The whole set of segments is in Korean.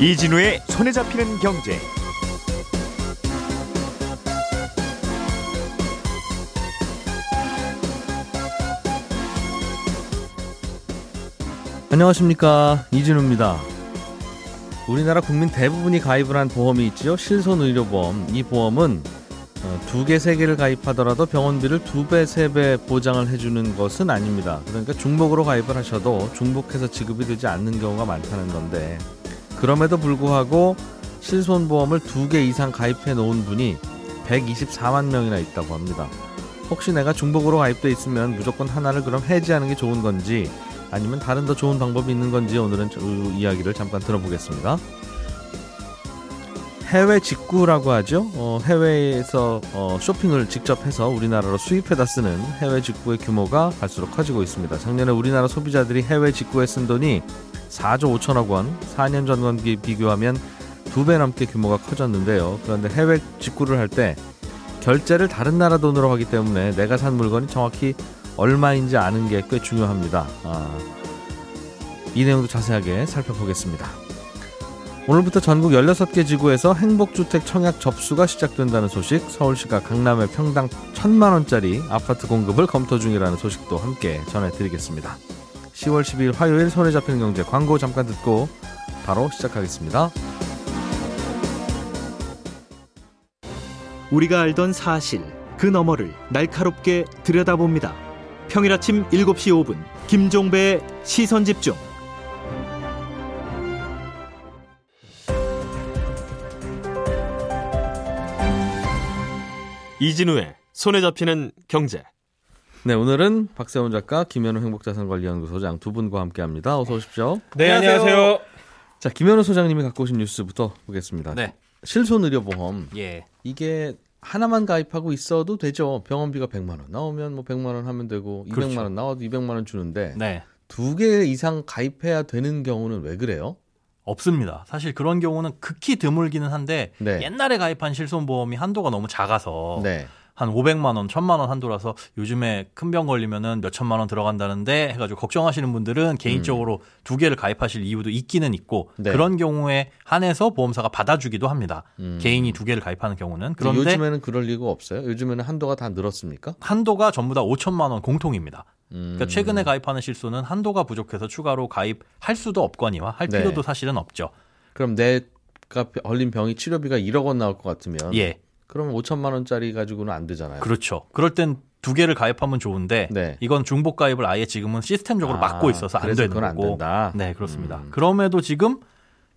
이진우의 손에 잡히는 경제. 안녕하십니까 이진우입니다. 우리나라 국민 대부분이 가입을 한 보험이 있지요. 실손의료보험. 이 보험은 어, 두 개, 세 개를 가입하더라도 병원비를 두 배, 세 배 보장을 해주는 것은 아닙니다. 그러니까 중복으로 가입을 하셔도 중복해서 지급이 되지 않는 경우가 많다는 건데 그럼에도 불구하고 실손보험을 두 개 이상 가입해 놓은 분이 124만 명이나 있다고 합니다. 혹시 내가 중복으로 가입돼 있으면 무조건 하나를 그럼 해지하는 게 좋은 건지 아니면 다른 더 좋은 방법이 있는 건지 오늘은 그 이야기를 잠깐 들어보겠습니다. 해외 직구라고 하죠. 어, 해외에서 어, 쇼핑을 직접 해서 우리나라로 수입해다 쓰는 해외 직구의 규모가 갈수록 커지고 있습니다. 작년에 우리나라 소비자들이 해외 직구에 쓴 돈이 4조 5천억 원, 4년 전과 비교하면 두 배 넘게 규모가 커졌는데요. 그런데 해외 직구를 할 때 결제를 다른 나라 돈으로 하기 때문에 내가 산 물건이 정확히 얼마인지 아는 게 꽤 중요합니다. 아, 이 내용도 자세하게 살펴보겠습니다. 오늘부터 전국 16개 지구에서 행복주택 청약 접수가 시작된다는 소식, 서울시가 강남의 평당 1000만원짜리 아파트 공급을 검토 중이라는 소식도 함께 전해드리겠습니다. 10월 12일 화요일 손에 잡히는 경제 광고 잠깐 듣고 바로 시작하겠습니다. 우리가 알던 사실 그 너머를 날카롭게 들여다봅니다. 평일 아침 7시 5분 김종배의 시선 집중. 이진우의 손에 잡히는 경제. 네, 오늘은 박세훈 작가, 김현우 행복자산관리연구소장 두 분과 함께합니다. 어서 오십시오. 네, 안녕하세요. 자, 김현우 소장님이 갖고 오신 뉴스부터 보겠습니다. 네. 실손의료보험 예. 이게 하나만 가입하고 있어도 되죠. 병원비가 100만 원 나오면 뭐 100만 원 하면 되고 200만 그렇죠. 원 나와도 200만 원 주는데 네. 두개 이상 가입해야 되는 경우는 왜 그래요? 없습니다. 사실 그런 경우는 극히 드물기는 한데 네. 옛날에 가입한 실손보험이 한도가 너무 작아서 네. 한 500만 원, 1000만 원 한도라서 요즘에 큰 병 걸리면은 몇 천만 원 들어간다는데 해가지고 걱정하시는 분들은 개인적으로 두 개를 가입하실 이유도 있기는 있고 음. 네. 그런 경우에 한해서 보험사가 받아주기도 합니다. 음. 개인이 두 개를 가입하는 경우는 그런데 요즘에는 그럴 리가 없어요. 요즘에는 한도가 다 늘었습니까? 한도가 전부 다 5천만 원 공통입니다. 음. 그러니까 최근에 가입하는 실수는 한도가 부족해서 추가로 가입할 수도 없거니와 할 네. 필요도 사실은 없죠. 그럼 내가 걸린 병이 치료비가 1억 원 나올 것 같으면 예. 그러면 5천만 원짜리 가지고는 안 되잖아요. 그렇죠. 그럴 땐 두 개를 가입하면 좋은데 네. 이건 중복 가입을 아예 지금은 시스템적으로 아, 막고 있어서 안 되는 그건 안 거고. 된다. 네, 그렇습니다. 음. 그럼에도 지금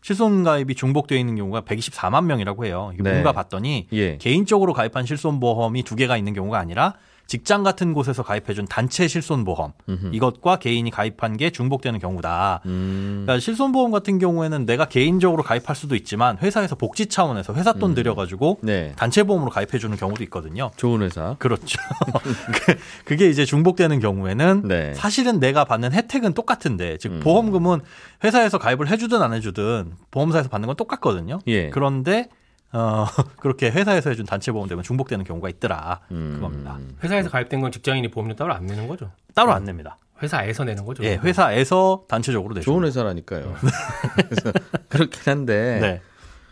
실손 가입이 중복되어 있는 경우가 124만 명이라고 해요. 이게 네. 뭔가 봤더니 예. 개인적으로 가입한 실손 보험이 두 개가 있는 경우가 아니라 직장 같은 곳에서 가입해준 단체 실손보험 음흠. 이것과 개인이 가입한 게 중복되는 경우다. 음. 그러니까 실손보험 같은 경우에는 내가 개인적으로 가입할 수도 있지만 회사에서 복지 차원에서 회사 돈 들여가지고 네. 단체 보험으로 가입해주는 경우도 있거든요. 좋은 회사. 그렇죠. 그- 그게 이제 중복되는 경우에는 네. 사실은 내가 받는 혜택은 똑같은데 즉 음. 보험금은 회사에서 가입을 해주든 안 해주든 보험사에서 받는 건 똑같거든요. 예. 그런데 어, 그렇게 회사에서 해준 단체 보험 때문에 중복되는 경우가 있더라. 음. 그겁니다. 회사에서 가입된 건 직장인이 보험료 따로 안 내는 거죠. 따로 안 냅니다. 회사에서 내는 거죠. 예, 회사에서 단체적으로 내죠. 좋은 회사라니까요. 그래서 그렇긴 한데 네.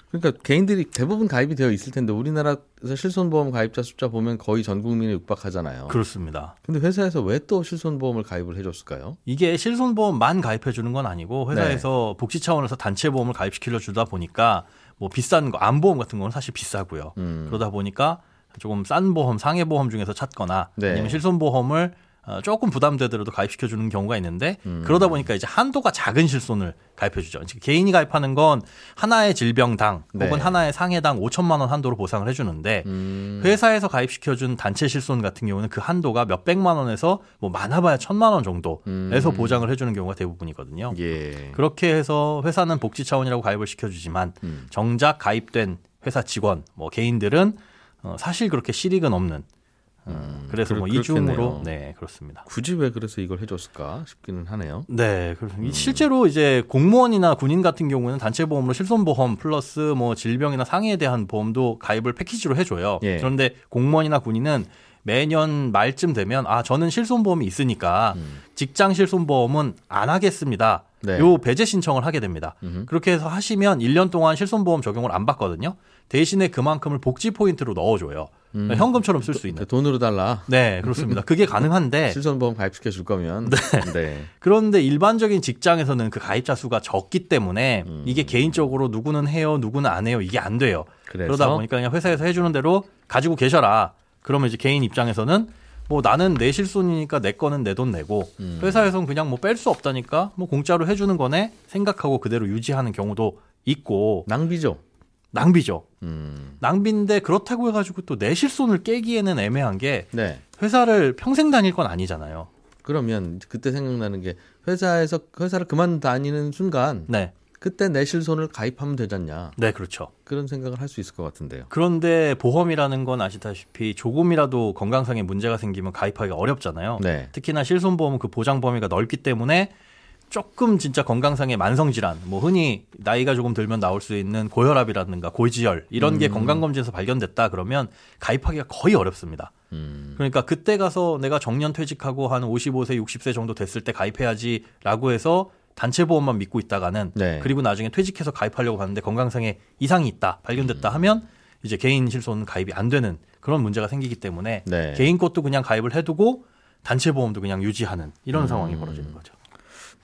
그러니까 개인들이 대부분 가입이 되어 있을 텐데 우리나라에서 실손보험 가입자 숫자 보면 거의 전 국민에 육박하잖아요. 그렇습니다. 근데 회사에서 왜 또 실손보험을 가입을 해줬을까요? 이게 실손보험만 가입해 주는 건 아니고 회사에서 네. 복지 차원에서 단체 보험을 가입시키려 주다 보니까 뭐 비싼 거 암보험 같은 건 사실 비싸고요. 음. 그러다 보니까 조금 싼 보험, 상해 보험 중에서 찾거나 네. 아니면 실손 보험을 어, 조금 부담되더라도 가입시켜 주는 경우가 있는데 음. 그러다 보니까 이제 한도가 작은 실손을 가입해 주죠. 즉 개인이 가입하는 건 하나의 질병당 혹은 네. 하나의 상해당 5천만 원 한도로 보상을 해 주는데 음. 회사에서 가입시켜 준 단체 실손 같은 경우는 그 한도가 몇 백만 원에서 뭐 많아봐야 천만 원 정도에서 음. 보장을 해 주는 경우가 대부분이거든요. 예. 그렇게 해서 회사는 복지 차원이라고 가입을 시켜 주지만 음. 정작 가입된 회사 직원, 뭐 개인들은 어, 사실 그렇게 실익은 없는. 어, 그래서 음. 그렇- 뭐 이중으로. 네 그렇습니다. 굳이 왜 그래서 이걸 해줬을까 싶기는 하네요. 네, 그래서 음. 이 실제로 이제 공무원이나 군인 같은 경우는 단체 보험으로 실손보험 플러스 뭐 질병이나 상해에 대한 보험도 가입을 패키지로 해줘요. 예. 그런데 공무원이나 군인은 매년 말쯤 되면 아 저는 실손보험이 있으니까 음. 직장 실손보험은 안 하겠습니다. 네. 요 배제 신청을 하게 됩니다. 음흠. 그렇게 해서 하시면 1년 동안 실손보험 적용을 안 받거든요. 대신에 그만큼을 복지 포인트로 넣어줘요. 음. 현금처럼 쓸 수 있는. 돈으로 달라. 네, 그렇습니다. 그게 가능한데 실손보험 가입시켜 줄 거면. 네. 그런데 일반적인 직장에서는 그 가입자 수가 적기 때문에 음. 이게 개인적으로 누구는 해요, 누구는 안 해요. 이게 안 돼요. 그래서 그러다 보니까 그냥 회사에서 해주는 대로 가지고 계셔라. 그러면 이제 개인 입장에서는 뭐 나는 내 실손이니까 내 거는 내 돈 내고 음. 회사에서는 그냥 뭐 뺄 수 없다니까 뭐 공짜로 해주는 거네 생각하고 그대로 유지하는 경우도 있고 낭비죠. 낭비죠. 음. 낭비인데 그렇다고 해가지고 또 내 실손을 깨기에는 애매한 게 네. 회사를 평생 다닐 건 아니잖아요. 그러면 그때 생각나는 게 회사에서 회사를 그만 다니는 순간 네, 그때 내 실손을 가입하면 되잖냐. 네 그렇죠. 그런 생각을 할 수 있을 것 같은데요. 그런데 보험이라는 건 아시다시피 조금이라도 건강상의 문제가 생기면 가입하기가 어렵잖아요. 네. 특히나 실손보험은 그 보장 범위가 넓기 때문에 조금 진짜 건강상의 만성 질환, 뭐 흔히 나이가 조금 들면 나올 수 있는 고혈압이라든가 고지혈 이런 게 건강검진에서 발견됐다 그러면 가입하기가 거의 어렵습니다. 음. 그러니까 그때 가서 내가 정년 퇴직하고 한 55세, 60세 정도 됐을 때 가입해야지라고 해서 단체 보험만 믿고 있다가는 네. 그리고 나중에 퇴직해서 가입하려고 하는데 건강상에 이상이 있다 발견됐다 하면 이제 개인 실손 가입이 안 되는 그런 문제가 생기기 때문에 네. 개인 것도 그냥 가입을 해두고 단체 보험도 그냥 유지하는 이런 음. 상황이 벌어지는 거죠.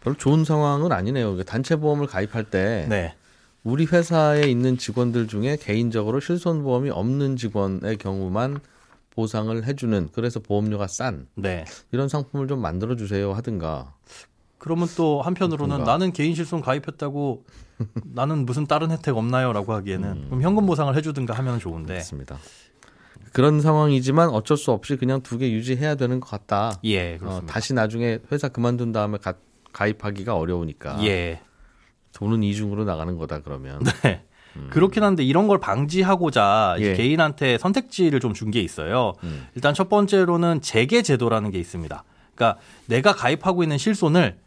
별로 좋은 상황은 아니네요. 단체 보험을 가입할 때 네, 우리 회사에 있는 직원들 중에 개인적으로 실손보험이 없는 직원의 경우만 보상을 해주는 그래서 보험료가 싼 네. 이런 상품을 좀 만들어 주세요 하든가. 그러면 또 한편으로는 그런가? 나는 개인 실손 가입했다고 나는 무슨 다른 혜택 없나요?라고 하기에는 음. 그럼 현금 보상을 해주든가 하면 좋은데 맞습니다. 그런 상황이지만 어쩔 수 없이 그냥 두 개 유지해야 되는 것 같다. 예 어, 그렇습니다. 다시 나중에 회사 그만둔 다음에 가, 가입하기가 어려우니까 예. 돈은 이중으로 나가는 거다 그러면. 네. 그렇긴 한데 이런 걸 방지하고자 음. 예. 개인한테 선택지를 좀 준 게 있어요. 음. 일단 첫 번째로는 재개 제도라는 게 있습니다. 그러니까 내가 가입하고 있는 실손을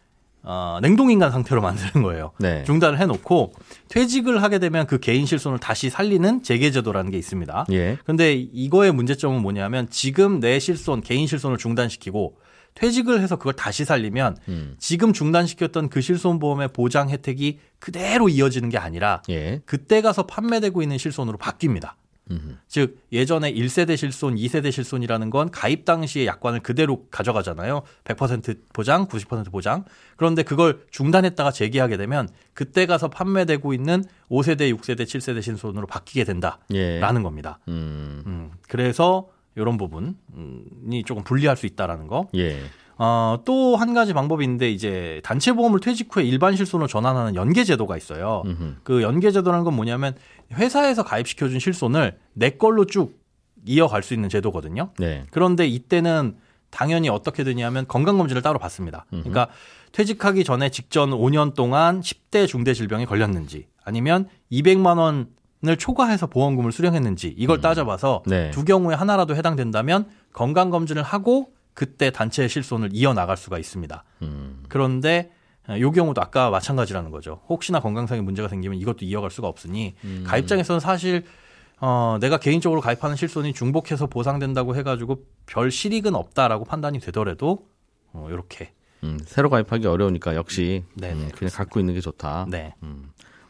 어, 냉동인간 상태로 만드는 거예요. 네. 중단을 해놓고 퇴직을 하게 되면 그 개인 실손을 다시 살리는 재개 제도라는 게 있습니다. 예. 근데 이거의 문제점은 뭐냐면 지금 내 실손, 개인 실손을 중단시키고 퇴직을 해서 그걸 다시 살리면 음. 지금 중단시켰던 그 실손보험의 보장 혜택이 그대로 이어지는 게 아니라 예. 그때 가서 판매되고 있는 실손으로 바뀝니다. 음. 즉 예전에 1세대 실손, 2세대 실손이라는 건 가입 당시의 약관을 그대로 가져가잖아요. 100% 보장, 90% 보장. 그런데 그걸 중단했다가 재개하게 되면 그때 가서 판매되고 있는 5세대, 6세대, 7세대 실손으로 바뀌게 된다라는 예. 겁니다. 음. 음, 그래서 이런 부분이 조금 불리할 수 있다라는 거. 예. 어, 또 한 가지 방법이 있는데 이제 단체 보험을 퇴직 후에 일반 실손으로 전환하는 연계 제도가 있어요. 음흠. 그 연계 제도라는 건 뭐냐면 회사에서 가입시켜 준 실손을 내 걸로 쭉 이어갈 수 있는 제도거든요. 네. 그런데 이때는 당연히 어떻게 되냐면 건강검진을 따로 받습니다. 그러니까 퇴직하기 전에 직전 5년 동안 10대 중대 질병에 걸렸는지 아니면 200만 원 을 초과해서 보험금을 수령했는지 이걸 따져봐서 네. 두 경우에 하나라도 해당된다면 건강 검진을 하고 그때 단체 실손을 이어나갈 수가 있습니다. 음. 그런데 이 경우도 아까 마찬가지라는 거죠. 혹시나 건강상의 문제가 생기면 이것도 이어갈 수가 없으니 음. 가입장에서는 사실 어, 내가 개인적으로 가입하는 실손이 중복해서 보상된다고 해가지고 별 실익은 없다라고 판단이 되더라도 어, 이렇게 음. 새로 가입하기 어려우니까 역시 네, 음, 네, 그냥 갖고 있는 게 좋다. 네,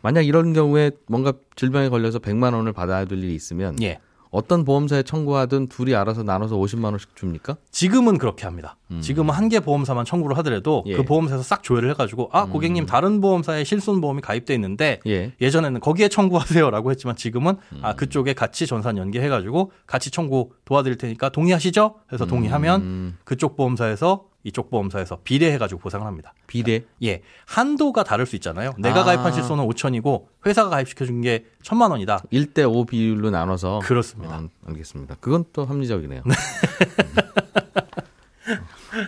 만약 이런 경우에 뭔가 질병에 걸려서 100만 원을 받아야 될 일이 있으면 예. 어떤 보험사에 청구하든 둘이 알아서 나눠서 50만 원씩 줍니까? 지금은 그렇게 합니다. 지금은 한 개 보험사만 청구를 하더라도 음. 예. 음. 그 보험사에서 싹 조회를 해가지고 아 고객님 다른 보험사에 실손 보험이 가입돼 있는데 예. 예전에는 거기에 청구하세요라고 했지만 지금은 음. 아 그쪽에 같이 전산 연계해가지고 같이 청구 도와드릴 테니까 동의하시죠? 해서 동의하면 음. 그쪽 보험사에서 이쪽 보험사에서 비례해가지고 보상을 합니다. 비례. 예, 한도가 다를 수 있잖아요. 내가 아. 가입한 실손은 5천이고 회사가 가입시켜준 게 천만 원이다. 1대 5 비율로 나눠서 그렇습니다. 아, 알겠습니다. 그건 또 합리적이네요.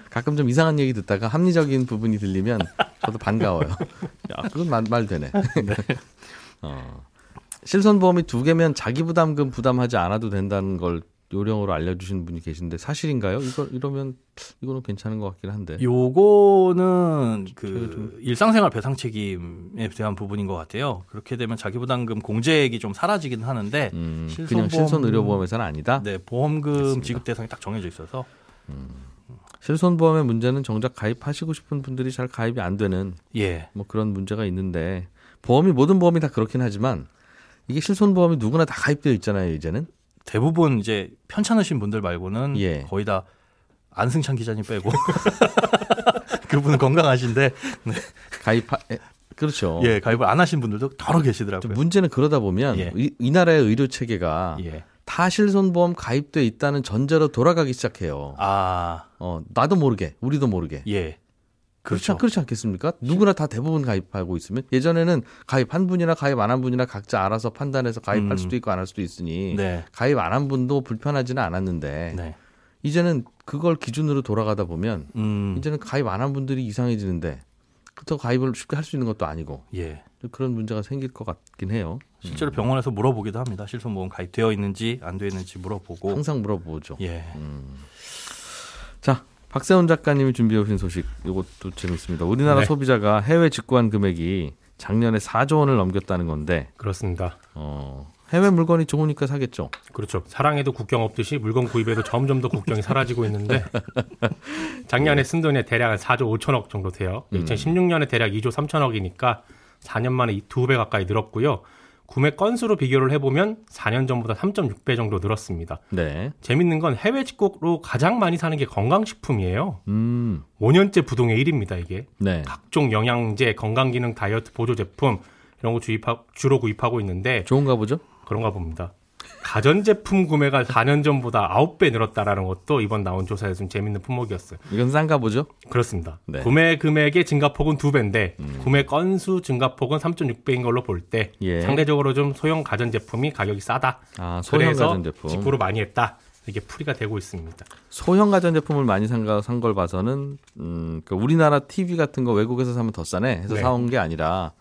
음. 가끔 좀 이상한 얘기 듣다가 합리적인 부분이 들리면 저도 반가워요. 야, 그건 말, 말 되네. 어. 실손보험이 두 개면 자기 부담금 부담하지 않아도 된다는 걸 요령으로 알려주신 분이 계신데 사실인가요? 이거 이러면 이거는 괜찮은 것 같긴 한데. 요거는 그 일상생활 배상 책임에 대한 부분인 것 같아요. 그렇게 되면 자기 부담금 공제액이 좀 사라지긴 하는데 음, 실손보험- 그냥 실손 의료보험에서는 아니다. 네 보험금. 지급 대상이 딱 정해져 있어서 실손보험의 문제는 정작 가입하시고 싶은 분들이 잘 가입이 안 되는 예. 뭐 그런 문제가 있는데 보험이 모든 보험이 다 그렇긴 하지만 이게 실손보험이 누구나 다 가입되어 있잖아요 이제는 대부분 이제 편찮으신 분들 말고는 예. 거의 다 안승찬 기자님 빼고 그분은 건강하신데 가입 에, 그렇죠. 예 가입을 안 하신 분들도 더러 좀 계시더라고요. 문제는 그러다 보면 예. 이, 이 나라의 의료 체계가 예. 다 실손보험 가입돼 있다는 전제로 돌아가기 시작해요. 아 어 나도 모르게 우리도 모르게 예. 그렇지, 그렇죠. 않, 그렇지 않겠습니까? 누구나 다 대부분 가입하고 있으면 예전에는 가입 한 분이나 가입 안 한 분이나 각자 알아서 판단해서 가입할 음. 수도 있고 안 할 수도 있으니 네. 가입 안 한 분도 불편하지는 않았는데 네. 이제는 그걸 기준으로 돌아가다 보면 음. 이제는 가입 안 한 분들이 이상해지는데 그렇다고 가입을 쉽게 할 수 있는 것도 아니고 예. 그런 문제가 생길 것 같긴 해요. 실제로 병원에서 물어보기도 합니다. 실손 보험 가입되어 있는지 안 되어 있는지 물어보고. 항상 물어보죠. 예. 자, 박세훈 작가님이 준비해 오신 소식 이것도 재밌습니다. 우리나라 네. 소비자가 해외 직구한 금액이 작년에 4조 원을 넘겼다는 건데 그렇습니다. 어, 해외 물건이 좋으니까 사겠죠. 그렇죠. 사랑에도 국경 없듯이 물건 구입에도 점점 더 국경이 사라지고 있는데 작년에 쓴 돈이 대략 한 4조 5천억 정도 돼요. 2016년에 대략 2조 3천억이니까 4년 만에 두배 가까이 늘었고요. 구매 건수로 비교를 해보면 4년 전보다 3.6배 정도 늘었습니다. 네. 재밌는 건 해외 직구로 가장 많이 사는 게 건강식품이에요. 음. 5년째 부동의 1위입니다, 이게. 네. 각종 영양제, 건강기능 다이어트 보조 제품 이런 거 주입하, 주로 구입하고 있는데 좋은가 보죠? 그런가 봅니다. 가전제품 구매가 4년 전보다 9배 늘었다라는 것도 이번 나온 조사에서 좀 재밌는 품목이었어요. 이건 싼가 보죠? 그렇습니다. 네. 음. 구매 금액의 증가폭은 2배인데 구매 건수 증가폭은 3.6배인 걸로 볼때 예. 상대적으로 좀 소형 가전제품이 가격이 싸다. 아, 소형 가전제품. 직구를 많이 했다. 이게 풀이가 되고 있습니다. 소형 가전제품을 많이 산걸 봐서는 음, 그 우리나라 TV 같은 거 외국에서 사면 더 싸네 해서 네. 사온 게 아니라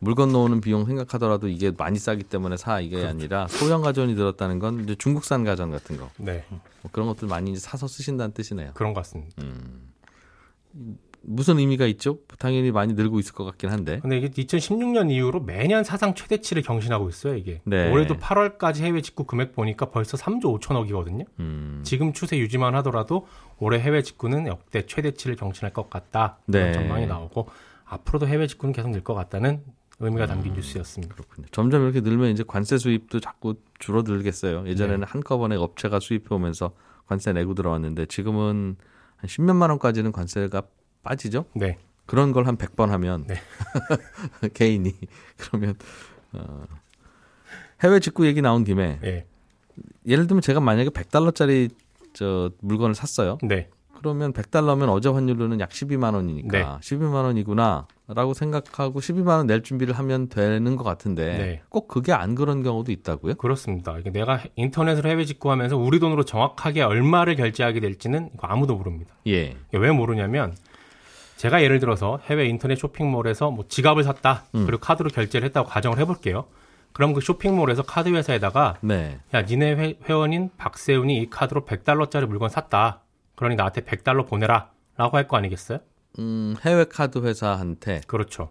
물건 넣는 비용 생각하더라도 이게 많이 싸기 때문에 사 이게 그렇죠. 아니라 소형 가전이 들었다는 건 이제 중국산 가전 같은 거 네, 뭐 그런 것들 많이 사서 쓰신다는 뜻이네요. 그런 것 같습니다. 무슨 의미가 있죠? 당연히 많이 늘고 있을 것 같긴 한데. 근데 이게 2016년 이후로 매년 사상 최대치를 경신하고 있어요, 이게. 네. 올해도 8월까지 해외 직구 금액 보니까 벌써 3조 5천억이거든요. 음, 지금 추세 유지만 하더라도 올해 해외 직구는 역대 최대치를 경신할 것 같다. 그런 네. 전망이 나오고 앞으로도 해외 직구는 계속 늘 것 같다는 의미가 담긴 뉴스였습니다. 그렇군요. 점점 이렇게 늘면 이제 관세 수입도 자꾸 줄어들겠어요. 예전에는 네. 한꺼번에 업체가 수입해 오면서 관세 내고 들어왔는데 지금은 한 10몇만 원까지는 관세가 빠지죠. 네. 그런 걸 한 100번 하면 네. 개인이 그러면 어, 해외 직구 얘기 나온 김에 예. 예를 들면 제가 만약에 100달러짜리 저 물건을 샀어요. 네. 그러면 100달러면 어제 환율로는 약 12만 원이니까 네. 12만 원이구나라고 생각하고 12만 원 낼 준비를 하면 되는 것 같은데 네. 꼭 그게 안 그런 경우도 있다고요? 그렇습니다. 내가 인터넷으로 해외 직구하면서 우리 돈으로 정확하게 얼마를 결제하게 될지는 아무도 모릅니다. 예. 왜 모르냐면 제가 예를 들어서 해외 인터넷 쇼핑몰에서 뭐 지갑을 샀다. 음. 그리고 카드로 결제를 했다고 가정을 해볼게요. 그럼 그 쇼핑몰에서 카드 회사에다가 네. 야 니네 회, 회원인 박세훈이 이 카드로 100달러짜리 물건 샀다. 그러니 나한테 100달러 보내라. 라고 할 거 아니겠어요? 음, 해외 카드 회사한테 그렇죠.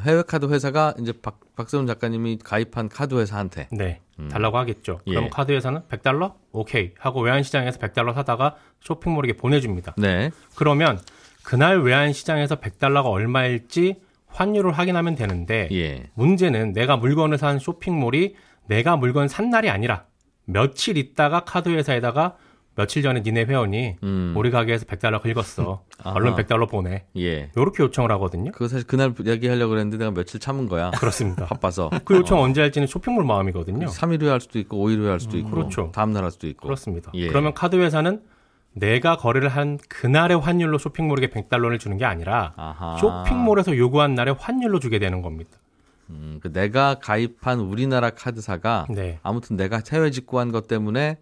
해외 카드 회사가 이제 박, 박세훈 작가님이 가입한 카드 회사한테 네. 달라고 하겠죠. 그럼 음. 예. 카드 회사는 100달러? 오케이. 하고 외환시장에서 100달러 사다가 쇼핑몰에게 보내줍니다. 네. 그러면 그날 외환시장에서 100달러가 얼마일지 환율을 확인하면 되는데 예. 문제는 내가 물건을 산 쇼핑몰이 내가 물건 산 날이 아니라 며칠 있다가 카드 회사에다가 며칠 전에 니네 회원이 음. 우리 가게에서 100달러 긁었어. 얼른 100달러 보내. 예. 요렇게 요청을 하거든요. 그거 사실 그날 얘기하려고 그랬는데 내가 며칠 참은 거야. 그렇습니다. 바빠서. 그 요청 언제 할지는 쇼핑몰 마음이거든요. 3일 후에 할 수도 있고 5일 후에 할 수도 있고 그렇죠. 다음 날 할 수도 있고. 그렇습니다. 예. 그러면 카드 회사는 내가 거래를 한 그날의 환율로 쇼핑몰에게 100달러를 주는 게 아니라 아하. 쇼핑몰에서 요구한 날의 환율로 주게 되는 겁니다. 음, 그 내가 가입한 우리나라 카드사가 네. 아무튼 내가 해외 직구한 것 때문에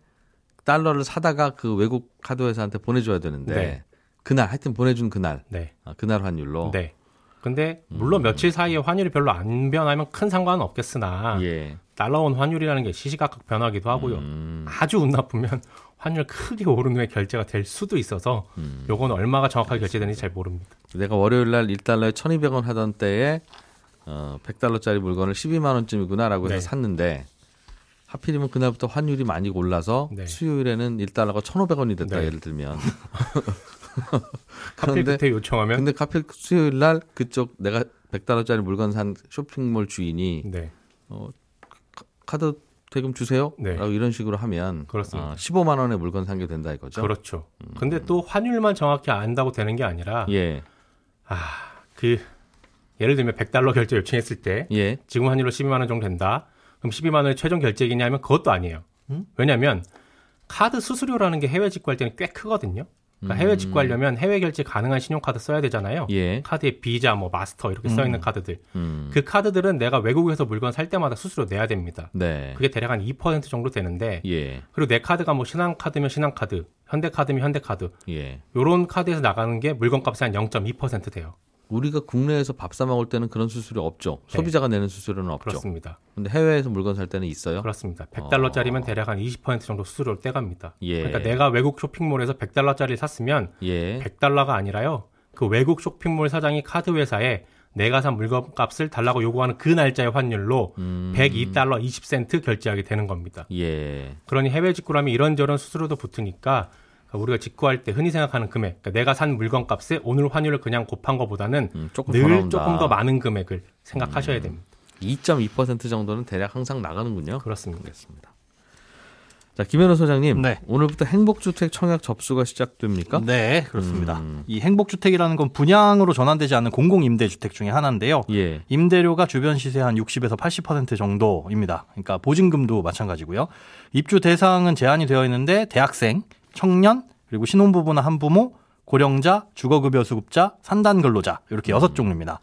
달러를 사다가 그 외국 카드 회사한테 보내줘야 되는데 네. 그날 하여튼 보내준 그날 네. 아, 그날 환율로 네. 근데 물론 며칠 사이에 환율이 별로 안 변하면 큰 상관은 없겠으나 예. 달러 원 환율이라는 게 시시각각 변하기도 하고요. 음, 아주 운 나쁘면 환율 크게 오른 후에 결제가 될 수도 있어서 음. 요건 얼마가 정확하게 결제되는지 잘 모릅니다. 내가 월요일 날 1달러에 1,200원 하던 때에 어, 100달러짜리 물건을 12만 원쯤이구나라고 해서 네. 샀는데 하필이면 그날부터 환율이 많이 올라서 네. 수요일에는 1달러가 1,500원이 됐다 네. 예를 들면. 그런데- 그때 요청하면 근데 하필 수요일 날 그쪽 내가 100달러짜리 물건 산 쇼핑몰 주인이 네. 카드 대금 주세요. 네. 라고 이런 식으로 하면 그렇습니다. 어, 15만 원에 물건 산 게 된다 이거죠. 그렇죠. 근데 또 환율만 정확히 안다고 되는 게 아니라 예. 그 예를 들면 100달러 결제 요청했을 때 예. 지금 환율로 12만 원 정도 된다. 그럼 12만 원의 최종 결제이냐면 그것도 아니에요. 왜냐하면 카드 수수료라는 게 해외 직구할 때는 꽤 크거든요. 그러니까 해외 직구하려면 해외 결제 가능한 신용카드 써야 되잖아요. 예. 카드에 비자, 뭐 마스터 이렇게 써 있는 카드들. 음. 그 카드들은 내가 외국에서 물건 살 때마다 수수료 내야 됩니다. 네. 그게 대략 한 2% 정도 되는데 예. 그리고 내 카드가 뭐 신한카드면 신한카드, 현대카드면 현대카드 예. 요런 카드에서 나가는 게 물건값이 한 0.2% 돼요. 우리가 국내에서 밥 사 먹을 때는 그런 수수료 없죠. 네. 소비자가 내는 수수료는 없죠. 그렇습니다. 근데 해외에서 물건 살 때는 있어요. 그렇습니다. 100달러짜리면 대략 한 20% 정도 수수료를 떼갑니다. 예. 그러니까 내가 외국 쇼핑몰에서 100달러짜리를 샀으면 예. 100달러가 아니라요. 그 외국 쇼핑몰 사장이 카드 회사에 내가 산 물건 값을 달라고 요구하는 그 날짜의 환율로 음. 102달러 20센트 결제하게 되는 겁니다. 예. 그러니 해외 직구라면 이런저런 수수료도 붙으니까 우리가 직구할 때 흔히 생각하는 금액, 그러니까 내가 산 물건 값에 오늘 환율을 그냥 곱한 것보다는 음, 조금 더 늘. 음. 조금 더 많은 금액을 생각하셔야 됩니다. 2.2% 정도는 대략 항상 나가는군요. 그렇습니다. 알겠습니다. 자, 김현우 소장님. 네. 오늘부터 행복주택 청약 접수가 시작됩니까? 네, 그렇습니다. 음. 이 행복주택이라는 건 분양으로 전환되지 않는 공공임대주택 중에 하나인데요. 예. 임대료가 주변 시세 한 60에서 80% 정도입니다. 그러니까 보증금도 마찬가지고요. 입주 대상은 제한이 되어 있는데 대학생, 청년, 그리고 신혼부부나 한부모, 고령자, 주거급여 수급자, 산단 근로자 이렇게 여섯 종류입니다.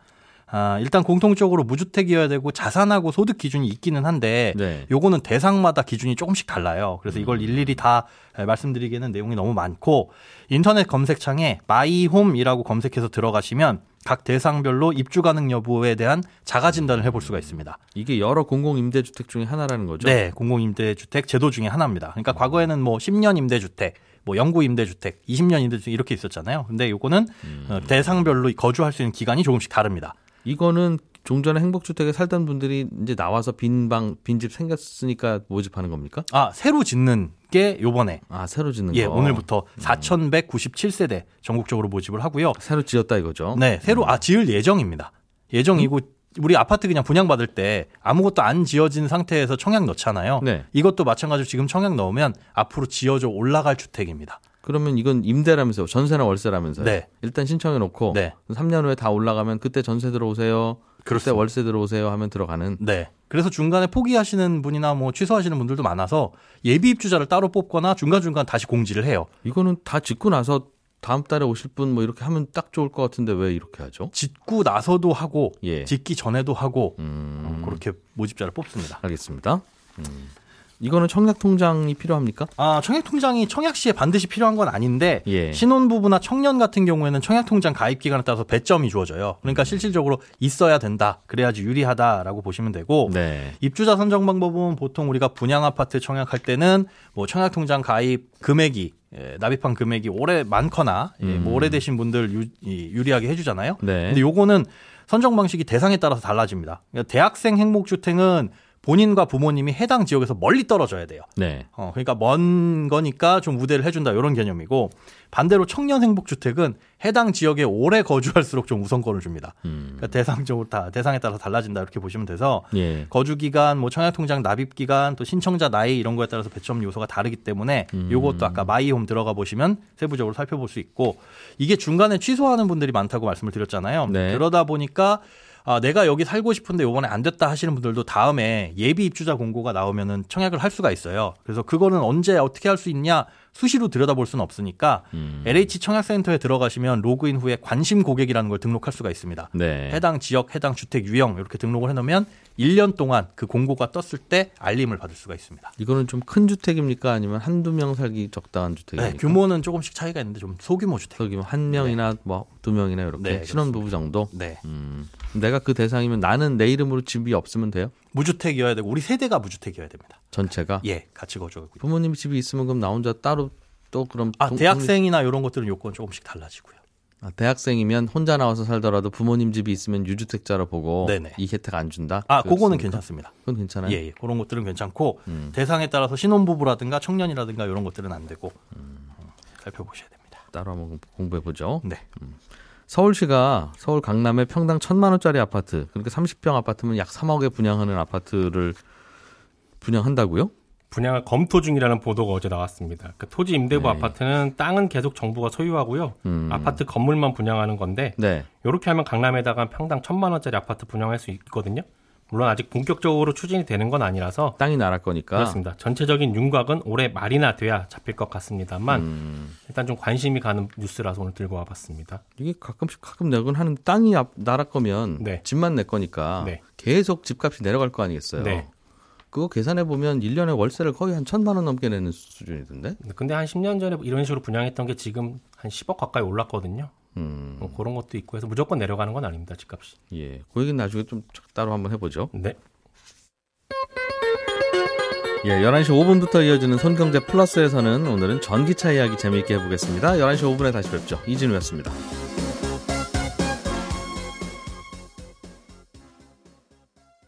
아, 일단 공통적으로 무주택이어야 되고 자산하고 소득 기준이 있기는 한데 네. 요거는 대상마다 기준이 조금씩 달라요. 그래서 이걸 일일이 다 말씀드리기에는 내용이 너무 많고 인터넷 검색창에 마이홈이라고 검색해서 들어가시면 각 대상별로 입주 가능 여부에 대한 자가 진단을 해볼 수가 있습니다. 이게 여러 공공 임대주택 중에 하나라는 거죠? 네, 공공 임대주택 제도 중에 하나입니다. 그러니까 과거에는 뭐 10년 임대주택, 뭐 영구 임대주택, 20년 임대주택 이렇게 있었잖아요. 근데 요거는 어, 대상별로 거주할 수 있는 기간이 조금씩 다릅니다. 이거는 종전에 행복주택에 살던 분들이 이제 나와서 빈방, 빈집 생겼으니까 모집하는 겁니까? 아, 새로 짓는 게 요번에 아, 새로 짓는 예, 거. 오늘부터 4,197세대 전국적으로 모집을 하고요. 새로 지었다 이거죠? 네, 새로 아 지을 예정입니다. 예정이고 우리 아파트 그냥 분양받을 때 아무것도 안 지어진 상태에서 청약 넣잖아요. 네. 이것도 마찬가지로 지금 청약 넣으면 앞으로 지어져 올라갈 주택입니다. 그러면 이건 임대라면서요. 전세나 월세라면서요. 네. 일단 신청해 놓고 네. 3년 후에 다 올라가면 그때 전세 들어오세요. 그때 그렇습니다. 월세 들어오세요 하면 들어가는 네. 그래서 중간에 포기하시는 분이나 뭐 취소하시는 분들도 많아서 예비 입주자를 따로 뽑거나 중간중간 다시 공지를 해요. 이거는 다 짓고 나서 다음 달에 오실 분 뭐 이렇게 하면 딱 좋을 것 같은데 왜 이렇게 하죠? 짓고 나서도 하고 예. 짓기 전에도 하고 음, 어, 그렇게 모집자를 뽑습니다. 알겠습니다. 음. 이거는 청약 통장이 필요합니까? 아, 청약 통장이 청약 시에 반드시 필요한 건 아닌데 예. 신혼부부나 청년 같은 경우에는 청약 통장 가입 기간에 따라서 배점이 주어져요. 그러니까 실질적으로 있어야 된다. 그래야지 유리하다라고 보시면 되고 네. 입주자 선정 방법은 보통 우리가 분양 아파트 청약할 때는 뭐 청약 통장 가입 금액이 예, 납입한 금액이 오래 많거나 예, 뭐 음. 오래되신 분들 유, 이, 유리하게 해주잖아요. 네. 근데 요거는 선정 방식이 대상에 따라서 달라집니다. 그러니까 대학생 행복주택은 본인과 부모님이 해당 지역에서 멀리 떨어져야 돼요. 네. 어, 그러니까 먼 거니까 좀 우대를 해준다 이런 개념이고 반대로 청년 행복 주택은 해당 지역에 오래 거주할수록 좀 우선권을 줍니다. 음. 그러니까 대상적으로 다 대상에 따라서 달라진다 이렇게 보시면 돼서 예. 거주 기간, 뭐 청약 통장 납입 기간, 또 신청자 나이 이런 거에 따라서 배점 요소가 다르기 때문에 음. 요것도 아까 마이홈 들어가 보시면 세부적으로 살펴볼 수 있고 이게 중간에 취소하는 분들이 많다고 말씀을 드렸잖아요. 네. 그러다 보니까 아, 내가 여기 살고 싶은데 요번에 안 됐다 하시는 분들도 다음에 예비 입주자 공고가 나오면은 청약을 할 수가 있어요. 그래서 그거는 언제 어떻게 할 수 있냐 수시로 들여다볼 수는 없으니까 음. LH 청약센터에 들어가시면 로그인 후에 관심 고객이라는 걸 등록할 수가 있습니다. 네. 해당 지역, 해당 주택 유형 이렇게 등록을 해놓으면 1년 동안 그 공고가 떴을 때 알림을 받을 수가 있습니다. 이거는 좀 큰 주택입니까? 아니면 한두 명 살기 적당한 주택입니까? 네, 규모는 조금씩 차이가 있는데 좀 소규모 주택. 저기 한 명이나 뭐두 명이나 이렇게 네, 신혼 부부 정도. 네, 음. 내가 그 대상이면 나는 내 이름으로 집이 없으면 돼요? 무주택이어야 되고 우리 세대가 무주택이어야 됩니다. 전체가. 예, 같이 거주하고. 있고. 부모님이 집이 있으면 그럼 나 혼자 따로 또 그럼 아, 동- 대학생이나 이런 것들은 요건 조금씩 달라지고요. 아, 대학생이면 혼자 나와서 살더라도 부모님 집이 있으면 유주택자로 보고 네네. 이 혜택 안 준다. 아, 그거는 그렇습니까? 괜찮습니다. 그건 괜찮아요. 예, 예. 그런 것들은 괜찮고 음. 대상에 따라서 신혼부부라든가 청년이라든가 이런 것들은 안 되고 음. 어, 살펴보셔야 됩니다. 따로 한번 공부해 보죠. 네. 서울시가 서울 강남에 평당 천만 원짜리 아파트, 그러니까 30평 아파트면 약 3억에 분양하는 아파트를 분양한다고요? 분양을 검토 중이라는 보도가 어제 나왔습니다. 그 토지 임대부 네. 아파트는 땅은 계속 정부가 소유하고요. 음. 아파트 건물만 분양하는 건데 네. 이렇게 하면 강남에다가 평당 천만 원짜리 아파트 분양할 수 있거든요. 물론 아직 본격적으로 추진이 되는 건 아니라서 땅이 나랄 거니까. 그렇습니다. 전체적인 윤곽은 올해 말이나 돼야 잡힐 것 같습니다만 음. 일단 좀 관심이 가는 뉴스라서 오늘 들고 와봤습니다. 이게 가끔씩 가끔 내곤 하는 땅이 앞- 나랄 거면 네. 집만 내 거니까 네. 계속 집값이 내려갈 거 아니겠어요. 네. 그거 계산해 보면 1년에 월세를 거의 한 천만 원 넘게 내는 수준이던데. 근데 한 10년 전에 이런 식으로 분양했던 게 지금 한 10억 가까이 올랐거든요. 음. 뭐 그런 것도 있고 해서 무조건 내려가는 건 아닙니다. 집값이. 예. 그 얘기는 나중에 좀 따로 한번 해 보죠. 네. 예, 11시 5분부터 이어지는 손경제 플러스에서는 오늘은 전기차 이야기 재미있게 해보겠습니다. 11시 5분에 다시 뵙죠. 이진우였습니다.